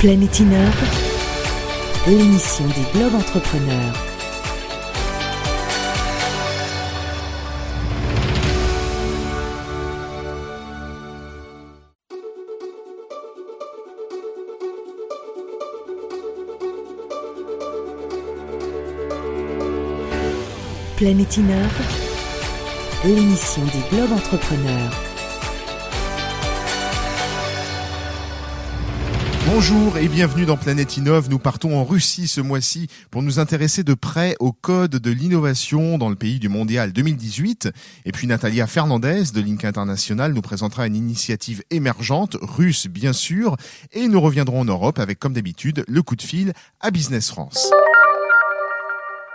Planète Innove, l'émission des Globes Entrepreneurs. Planète Innove, l'émission des Globes Entrepreneurs. Bonjour et bienvenue dans Planète Innove. Nous partons en Russie ce mois-ci pour nous intéresser de près au code de l'innovation dans le pays du mondial 2018. Et puis Natalia Fernandez de Link International nous présentera une initiative émergente, russe bien sûr. Et nous reviendrons en Europe avec comme d'habitude le coup de fil à Business France.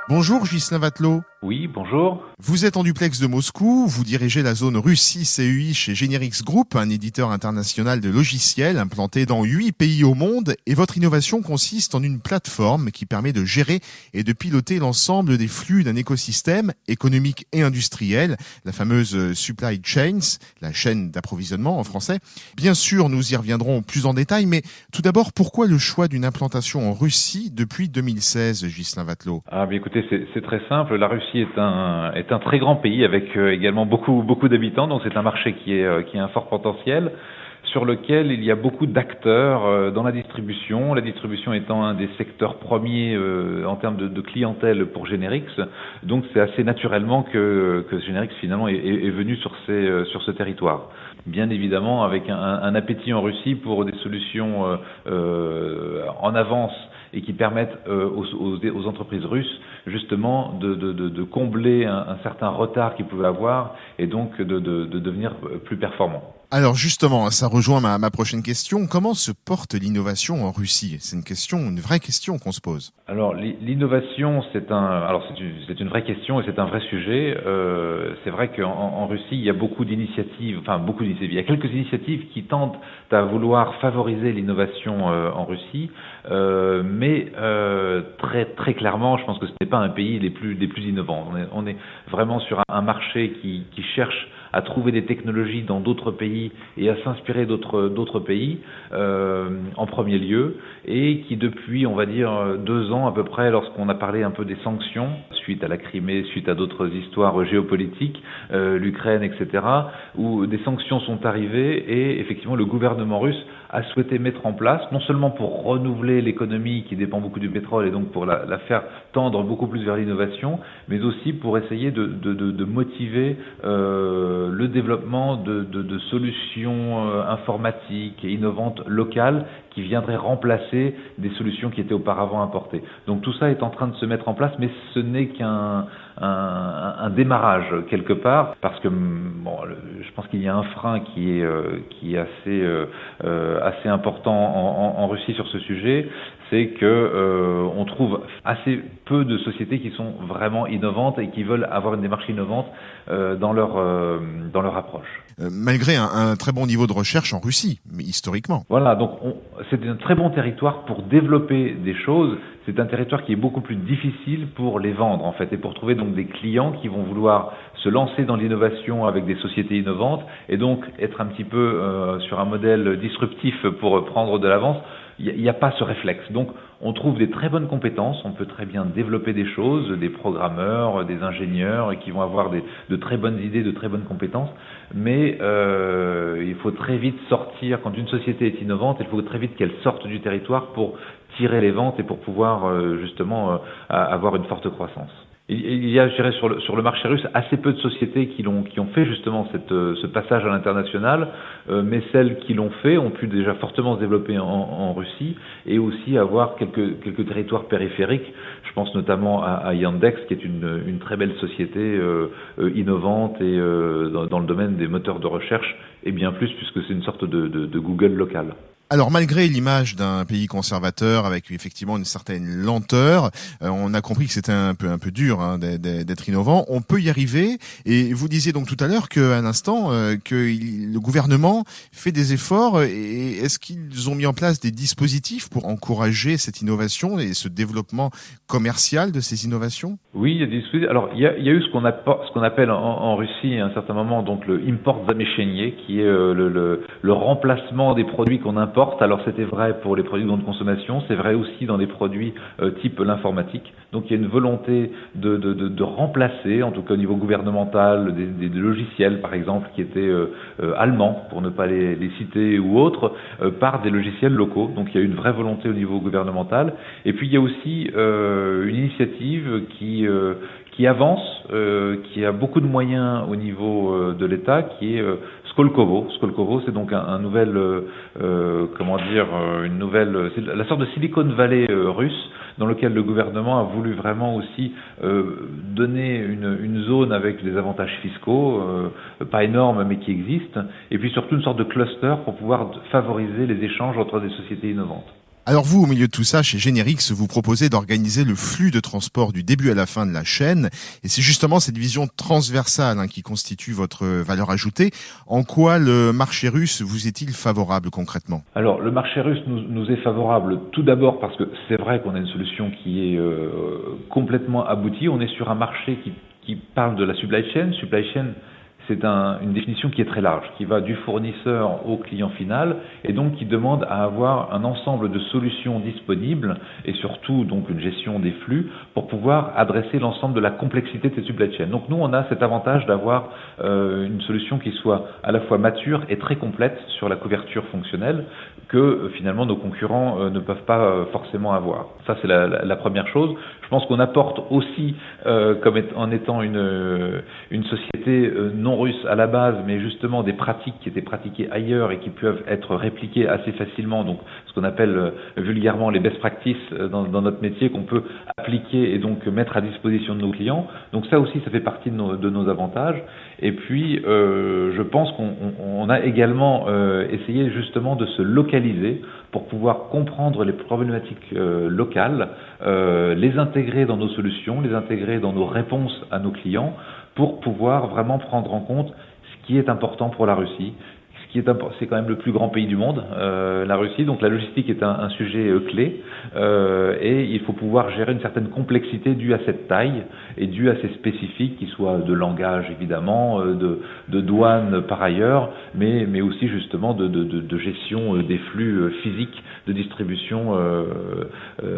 Bonjour Gislain Vatelot. Oui, bonjour. Vous êtes en duplex de Moscou, vous dirigez la zone Russie CEI chez Generix Group, un éditeur international de logiciels implanté dans huit pays au monde, et votre innovation consiste en une plateforme qui permet de gérer et de piloter l'ensemble des flux d'un écosystème économique et industriel, la fameuse supply chains, la chaîne d'approvisionnement en français. Bien sûr, nous y reviendrons plus en détail, mais tout d'abord, pourquoi le choix d'une implantation en Russie depuis 2016, Gislain Vatelot? Ah, bien écoutez, c'est très simple. La Russie est un, est un très grand pays avec euh, également beaucoup, beaucoup d'habitants, donc c'est un marché qui, est, euh, qui a un fort potentiel sur lequel il y a beaucoup d'acteurs euh, dans la distribution, la distribution étant un des secteurs premiers en termes de, clientèle pour Generix. Donc c'est assez naturellement que, que Generix finalement est, venu sur, ces, sur ce territoire. Bien évidemment avec un, appétit en Russie pour des solutions en avance et qui permettent aux, entreprises russes justement de, de, de, combler un, certain retard qu'ils pouvaient avoir et donc de, de devenir plus performants. Alors justement, ça rejoint ma, ma prochaine question. Comment se porte l'innovation en Russie? C'est une question, une vraie question qu'on se pose. Alors l'innovation, c'est un, alors c'est une, vraie question et c'est un vrai sujet. Euh, c'est vrai qu'en en Russie, il y a beaucoup d'initiatives, enfin beaucoup d'initiatives. Il y a quelques initiatives qui tentent à vouloir favoriser l'innovation euh, en Russie, euh, mais très très clairement, je pense que ce n'est pas un pays les plus des plus innovants. On est, vraiment sur un, marché qui cherche à trouver des technologies dans d'autres pays et à s'inspirer d'autres pays euh, en premier lieu et qui depuis on va dire deux ans à peu près lorsqu'on a parlé un peu des sanctions suite à la Crimée suite à d'autres histoires géopolitiques euh, l'Ukraine etc où des sanctions sont arrivées et effectivement le gouvernement russe a souhaité mettre en place, non seulement pour renouveler l'économie qui dépend beaucoup du pétrole et donc pour la, la faire tendre beaucoup plus vers l'innovation, mais aussi pour essayer de, de, de, de motiver euh, le développement de, solutions euh, informatiques et innovantes locales qui viendraient remplacer des solutions qui étaient auparavant importées. Donc tout ça est en train de se mettre en place, mais ce n'est qu'un un, un, démarrage quelque part, parce que bon, je pense qu'il y a un frein qui est, euh, qui est assez, euh, assez important en, en, en, Russie sur ce sujet, c'est que euh, on trouve assez peu de sociétés qui sont vraiment innovantes et qui veulent avoir une démarche innovante euh, dans leur euh, dans leur approche. malgré un, un, très bon niveau de recherche en Russie, mais historiquement. Voilà, donc c'est un très bon territoire pour développer des choses. C'est un territoire qui est beaucoup plus difficile pour les vendre en fait et pour trouver donc des clients qui vont vouloir se lancer dans l'innovation avec des sociétés innovantes et donc être un petit peu euh, sur un modèle disruptif pour prendre de l'avance il n'y a, pas ce réflexe. Donc, on trouve des très bonnes compétences, on peut très bien développer des choses, des programmeurs, des ingénieurs, qui vont avoir de très bonnes idées, de très bonnes compétences, mais euh, il faut très vite sortir, quand une société est innovante, il faut très vite qu'elle sorte du territoire pour tirer les ventes et pour pouvoir euh, justement euh, avoir une forte croissance. Il y a, sur le, marché russe, assez peu de sociétés qui, ont fait justement cette, ce passage à l'international, euh, mais celles qui l'ont fait ont pu déjà fortement se développer en, Russie et aussi avoir quelques, territoires périphériques. Je pense notamment à, Yandex, qui est une, très belle société euh, euh, innovante et euh, dans, le domaine des moteurs de recherche, et bien plus, puisque c'est une sorte de, de Google local. Alors malgré l'image d'un pays conservateur avec effectivement une certaine lenteur, euh, on a compris que c'était un peu un peu dur hein, d'être innovant. On peut y arriver. Et vous disiez donc tout à l'heure qu'à l'instant euh, que le gouvernement fait des efforts. Et est-ce qu'ils ont mis en place des dispositifs pour encourager cette innovation et ce développement commercial de ces innovations? Oui, il y a des dispositifs. Alors il y a, eu ce qu'on appelle en, Russie à un certain moment donc le import zameshenie, qui est euh, le, le remplacement des produits qu'on importe Alors c'était vrai pour les produits de consommation, c'est vrai aussi dans des produits euh, type l'informatique. Donc il y a une volonté de, remplacer, en tout cas au niveau gouvernemental, des, logiciels par exemple qui étaient euh, euh, allemands, pour ne pas les, citer ou autres, par des logiciels locaux. Donc il y a une vraie volonté au niveau gouvernemental. Et puis il y a aussi une initiative qui avance, qui a beaucoup de moyens au niveau de l'État, qui est Skolkovo. Skolkovo, c'est donc un, nouvel, euh, comment dire, une nouvelle, c'est la sorte de Silicon Valley russe, dans lequel le gouvernement a voulu vraiment aussi donner une, une, zone avec des avantages fiscaux, pas énormes mais qui existent, et puis surtout une sorte de cluster pour pouvoir favoriser les échanges entre des sociétés innovantes. Alors vous, au milieu de tout ça, chez Generix, vous proposez d'organiser le flux de transport du début à la fin de la chaîne. Et c'est justement cette vision transversale hein, qui constitue votre valeur ajoutée. En quoi le marché russe vous est-il favorable concrètement? Alors le marché russe nous, nous est favorable tout d'abord parce que c'est vrai qu'on a une solution qui est euh, complètement aboutie. On est sur un marché qui, qui parle de la supply chain. Supply chain, c'est un, une définition qui est très large, qui va du fournisseur au client final et donc qui demande à avoir un ensemble de solutions disponibles et surtout donc une gestion des flux pour pouvoir adresser l'ensemble de la complexité de ces supply chains. Donc nous on a cet avantage d'avoir euh, une solution qui soit à la fois mature et très complète sur la couverture fonctionnelle que euh, finalement nos concurrents euh, ne peuvent pas euh, forcément avoir. Ça c'est la, la, la, première chose. Je pense qu'on apporte aussi euh, comme en étant une, une société non russe à la base, mais justement des pratiques qui étaient pratiquées ailleurs et qui peuvent être répliquées assez facilement, donc ce qu'on appelle vulgairement les best practices dans, dans notre métier, qu'on peut appliquer et donc mettre à disposition de nos clients. Donc ça aussi, ça fait partie de nos, de nos avantages. Et puis, euh, je pense qu'on on a également euh, essayé justement de se localiser pour pouvoir comprendre les problématiques euh, locales, les intégrer dans nos solutions, les intégrer dans nos réponses à nos clients, pour pouvoir vraiment prendre en compte ce qui est important pour la Russie, c'est quand même le plus grand pays du monde, euh, la Russie. Donc la logistique est un, sujet euh, clé euh, et il faut pouvoir gérer une certaine complexité due à cette taille et due à ces spécifiques, qui soient de langage évidemment, de, de douane par ailleurs, mais, mais aussi justement de gestion des flux physiques de distribution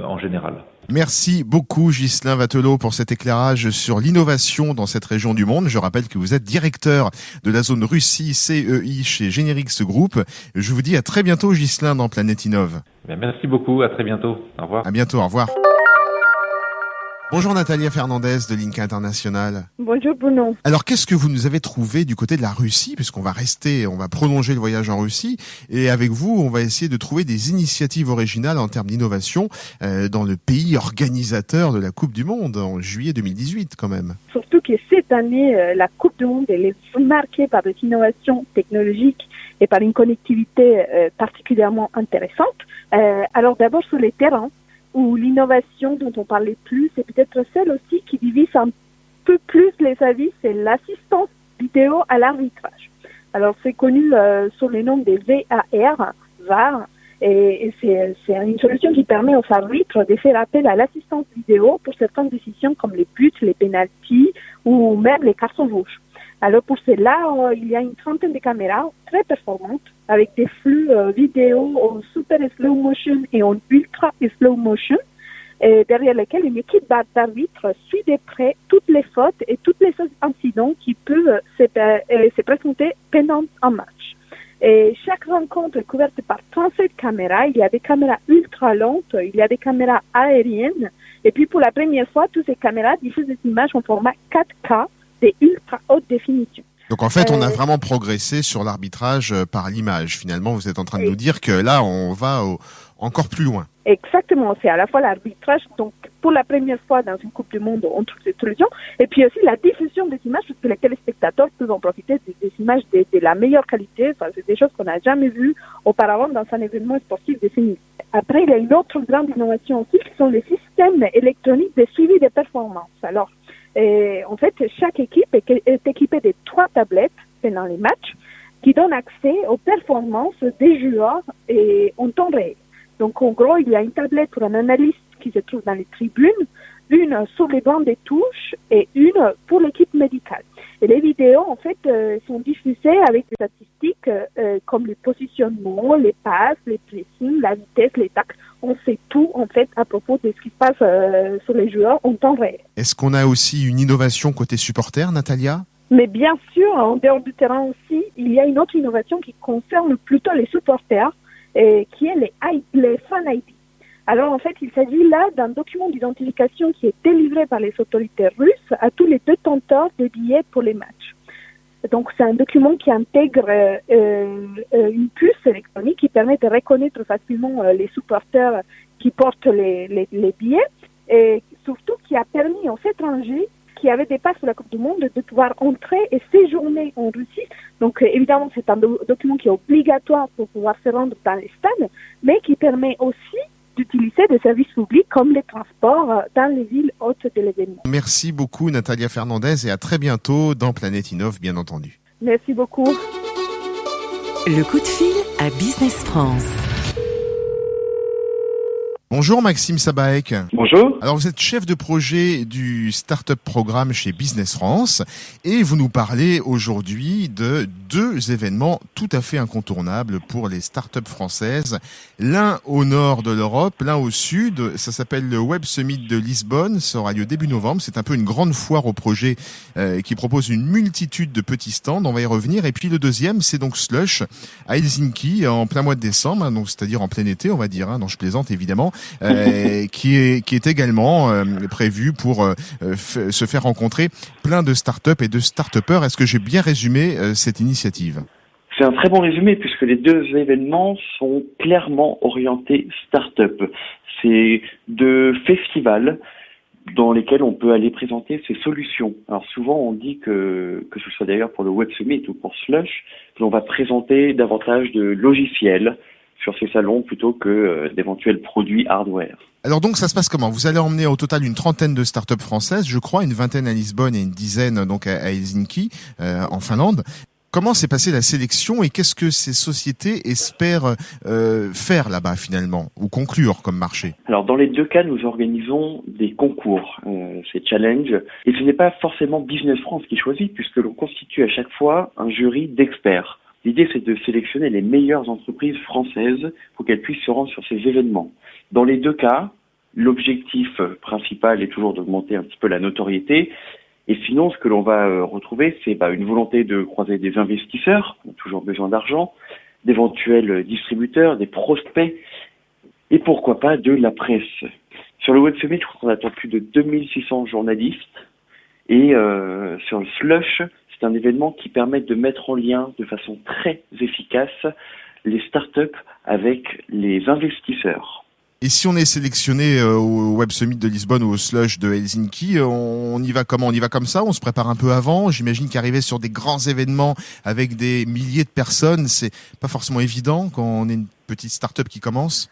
en général. Merci beaucoup Ghislain Vatelot pour cet éclairage sur l'innovation dans cette région du monde. Je rappelle que vous êtes directeur de la zone Russie CEI chez Generix Group. Je vous dis à très bientôt Ghislain dans Planète Innove. Merci beaucoup, à très bientôt. Au revoir. À bientôt, au revoir. Bonjour Natalia Fernandez de Link International. Bonjour Bruno. Alors qu'est-ce que vous nous avez trouvé du côté de la Russie puisqu'on va rester, on va prolonger le voyage en Russie et avec vous on va essayer de trouver des initiatives originales en termes d'innovation euh, dans le pays organisateur de la Coupe du Monde en juillet 2018 quand même. Surtout que cette année euh, la Coupe du Monde elle est marquée par des innovations technologiques et par une connectivité euh, particulièrement intéressante. Euh, alors d'abord sur les terrains où l'innovation dont on parlait plus, c'est peut-être celle aussi qui divise un peu plus les avis, c'est l'assistance vidéo à l'arbitrage. Alors c'est connu euh, sous le nom des VAR, VAR, et, et c'est une solution qui permet aux arbitres de faire appel à l'assistance vidéo pour certaines décisions comme les buts, les pénalties ou même les cartons rouges. Alors pour cela, euh, il y a une trentaine de caméras très performantes avec des flux euh, vidéo en super slow motion et en ultra slow motion, et derrière lesquels une équipe d'arbitres suit de près toutes les fautes et tous les incidents qui peuvent se, euh, se présenter pendant un match. Et chaque rencontre est couverte par 37 caméras. Il y a des caméras ultra lentes, il y a des caméras aériennes. Et puis pour la première fois, toutes ces caméras diffusent des images en format 4K de ultra haute définition. Donc en fait, on a vraiment progressé sur l'arbitrage euh, par l'image. Finalement, vous êtes en train de nous dire que là, on va au, encore plus loin. Exactement, c'est à la fois l'arbitrage, donc pour la première fois dans une Coupe du Monde, on trouve cette solution, et puis aussi la diffusion des images, parce que les téléspectateurs peuvent en profiter des, des images de, de, la meilleure qualité, enfin, c'est des choses qu'on n'a jamais vues auparavant dans un événement sportif de niveau. Après, il y a une autre grande innovation aussi, qui sont les systèmes électroniques de suivi des performances. Alors, et en fait, chaque équipe est, équipée de trois tablettes pendant les matchs qui donnent accès aux performances des joueurs et en temps réel. Donc, en gros, il y a une tablette pour un analyste qui se trouve dans les tribunes, une sur les bancs des touches et une pour l'équipe médicale. Et les vidéos, en fait, euh, sont diffusées avec des statistiques euh, comme le positionnement, les passes, les pressings, la vitesse, les tacs. On tout en fait à propos de ce qui se passe euh, sur les joueurs en temps réel. Est-ce qu'on a aussi une innovation côté supporter, Natalia? Mais bien sûr, en dehors du terrain aussi, il y a une autre innovation qui concerne plutôt les supporters, et qui est les, les fan ID. Alors en fait, il s'agit là d'un document d'identification qui est délivré par les autorités russes à tous les détenteurs de billets pour les matchs. Donc c'est un document qui intègre euh, euh, une puce électronique qui permet de reconnaître facilement euh, les supporters qui portent les, les, billets et surtout qui a permis aux étrangers qui avaient des passes pour la Coupe du Monde de pouvoir entrer et séjourner en Russie. Donc évidemment c'est un document qui est obligatoire pour pouvoir se rendre dans les stades, mais qui permet aussi d'utiliser des services publics comme les transports dans les villes hautes de l'événement. Merci beaucoup Natalia Fernandez et à très bientôt dans Planète Innov bien entendu. Merci beaucoup. Le coup de fil à Business France. Bonjour Maxime Sabaek. Bonjour. Alors vous êtes chef de projet du Startup Programme chez Business France et vous nous parlez aujourd'hui de deux événements tout à fait incontournables pour les startups françaises. L'un au nord de l'Europe, l'un au sud. Ça s'appelle le Web Summit de Lisbonne. Ça aura lieu début novembre. C'est un peu une grande foire au projet euh, qui propose une multitude de petits stands. On va y revenir. Et puis le deuxième, c'est donc Slush à Helsinki en plein mois de décembre, hein, donc c'est-à-dire en plein été, on va dire. Hein, je plaisante évidemment. Euh, qui est également euh, prévu pour euh, se faire rencontrer plein de startups et de start-upers. Est-ce que j'ai bien résumé cette initiative? C'est un très bon résumé puisque les deux événements sont clairement orientés start-up. C'est deux festivals dans lesquels on peut aller présenter ses solutions. Alors souvent on dit que, que ce soit d'ailleurs pour le Web Summit ou pour Slush, que l'on va présenter davantage de logiciels, sur ces salons plutôt que euh, d'éventuels produits hardware. Alors donc ça se passe comment? Vous allez emmener au total une trentaine de startups françaises, je crois, une vingtaine à Lisbonne et une dizaine donc à Helsinki euh, en Finlande. Comment s'est passée la sélection et qu'est-ce que ces sociétés espèrent euh, faire là-bas finalement? Ou conclure comme marché? Alors dans les deux cas, nous organisons des concours, euh, ces challenges, et ce n'est pas forcément Business France qui choisit puisque l'on constitue à chaque fois un jury d'experts. L'idée, c'est de sélectionner les meilleures entreprises françaises pour qu'elles puissent se rendre sur ces événements. Dans les deux cas, l'objectif principal est toujours d'augmenter un petit peu la notoriété. Et sinon, ce que l'on va euh, retrouver, c'est bah, une volonté de croiser des investisseurs, qui ont toujours besoin d'argent, d'éventuels distributeurs, des prospects, et pourquoi pas de la presse. Sur le Web Summit, je crois qu'on attend plus de 2600 journalistes. Et euh, sur le Slush, c'est un événement qui permet de mettre en lien de façon très efficace les startups avec les investisseurs. Et si on est sélectionné euh, au Web Summit de Lisbonne ou au Slush de Helsinki, euh, on y va comment? On y va comme ça? On se prépare un peu avant? J'imagine qu'arriver sur des grands événements avec des milliers de personnes, c'est pas forcément évident quand on est une petite start-up qui commence?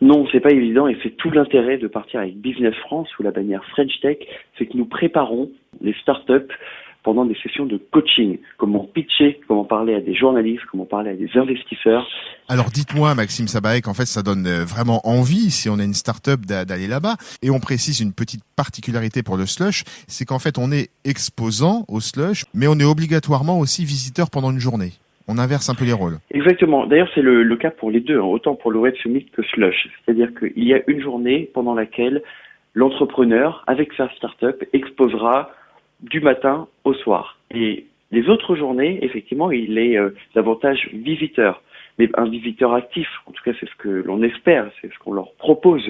Non, c'est pas évident et c'est tout l'intérêt de partir avec Business France ou la bannière French Tech, c'est que nous préparons les startups pendant des sessions de coaching, comment pitcher, comment parler à des journalistes, comment parler à des investisseurs. Alors dites-moi, Maxime Sabaek, en fait, ça donne euh, vraiment envie, si on a une start-up, d'aller là-bas. Et on précise une petite particularité pour le slush, c'est qu'en fait, on est exposant au slush, mais on est obligatoirement aussi visiteur pendant une journée. On inverse un peu les rôles. Exactement. D'ailleurs, c'est le, le, cas pour les deux, hein. autant pour le Web Summit que Slush. C'est-à-dire qu'il y a une journée pendant laquelle l'entrepreneur, avec sa start-up, exposera du matin au soir. Et les autres journées, effectivement, il est euh, davantage visiteur, mais un visiteur actif. En tout cas, c'est ce que l'on espère, c'est ce qu'on leur propose.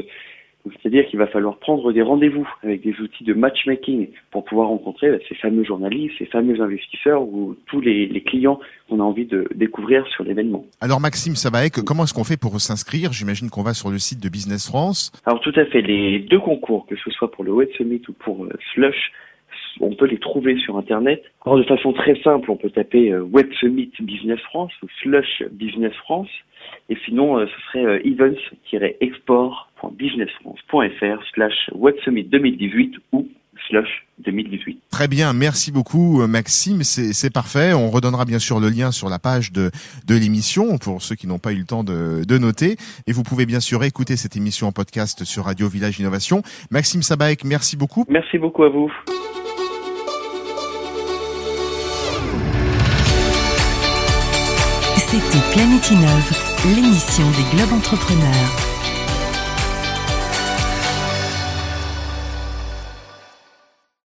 C'est-à-dire qu'il va falloir prendre des rendez-vous avec des outils de matchmaking pour pouvoir rencontrer bah, ces fameux journalistes, ces fameux investisseurs ou tous les, les clients qu'on a envie de découvrir sur l'événement. Alors Maxime Sabaek, comment est-ce qu'on fait pour s'inscrire? J'imagine qu'on va sur le site de Business France. Alors tout à fait, les deux concours, que ce soit pour le Web Summit ou pour euh, Slush, on peut les trouver sur Internet. Alors, de façon très simple, on peut taper euh, Web Summit Business France ou Slush Business France. Et sinon, euh, ce serait euh, events-export.businessfrance.fr slash Web Summit 2018 ou slush 2018. Très bien, merci beaucoup Maxime, c'est parfait. On redonnera bien sûr le lien sur la page de, de l'émission pour ceux qui n'ont pas eu le temps de, de noter. Et vous pouvez bien sûr écouter cette émission en podcast sur Radio Village Innovation. Maxime Sabaek, merci beaucoup. Merci beaucoup à vous. C'était Planète l'émission des Globes Entrepreneurs.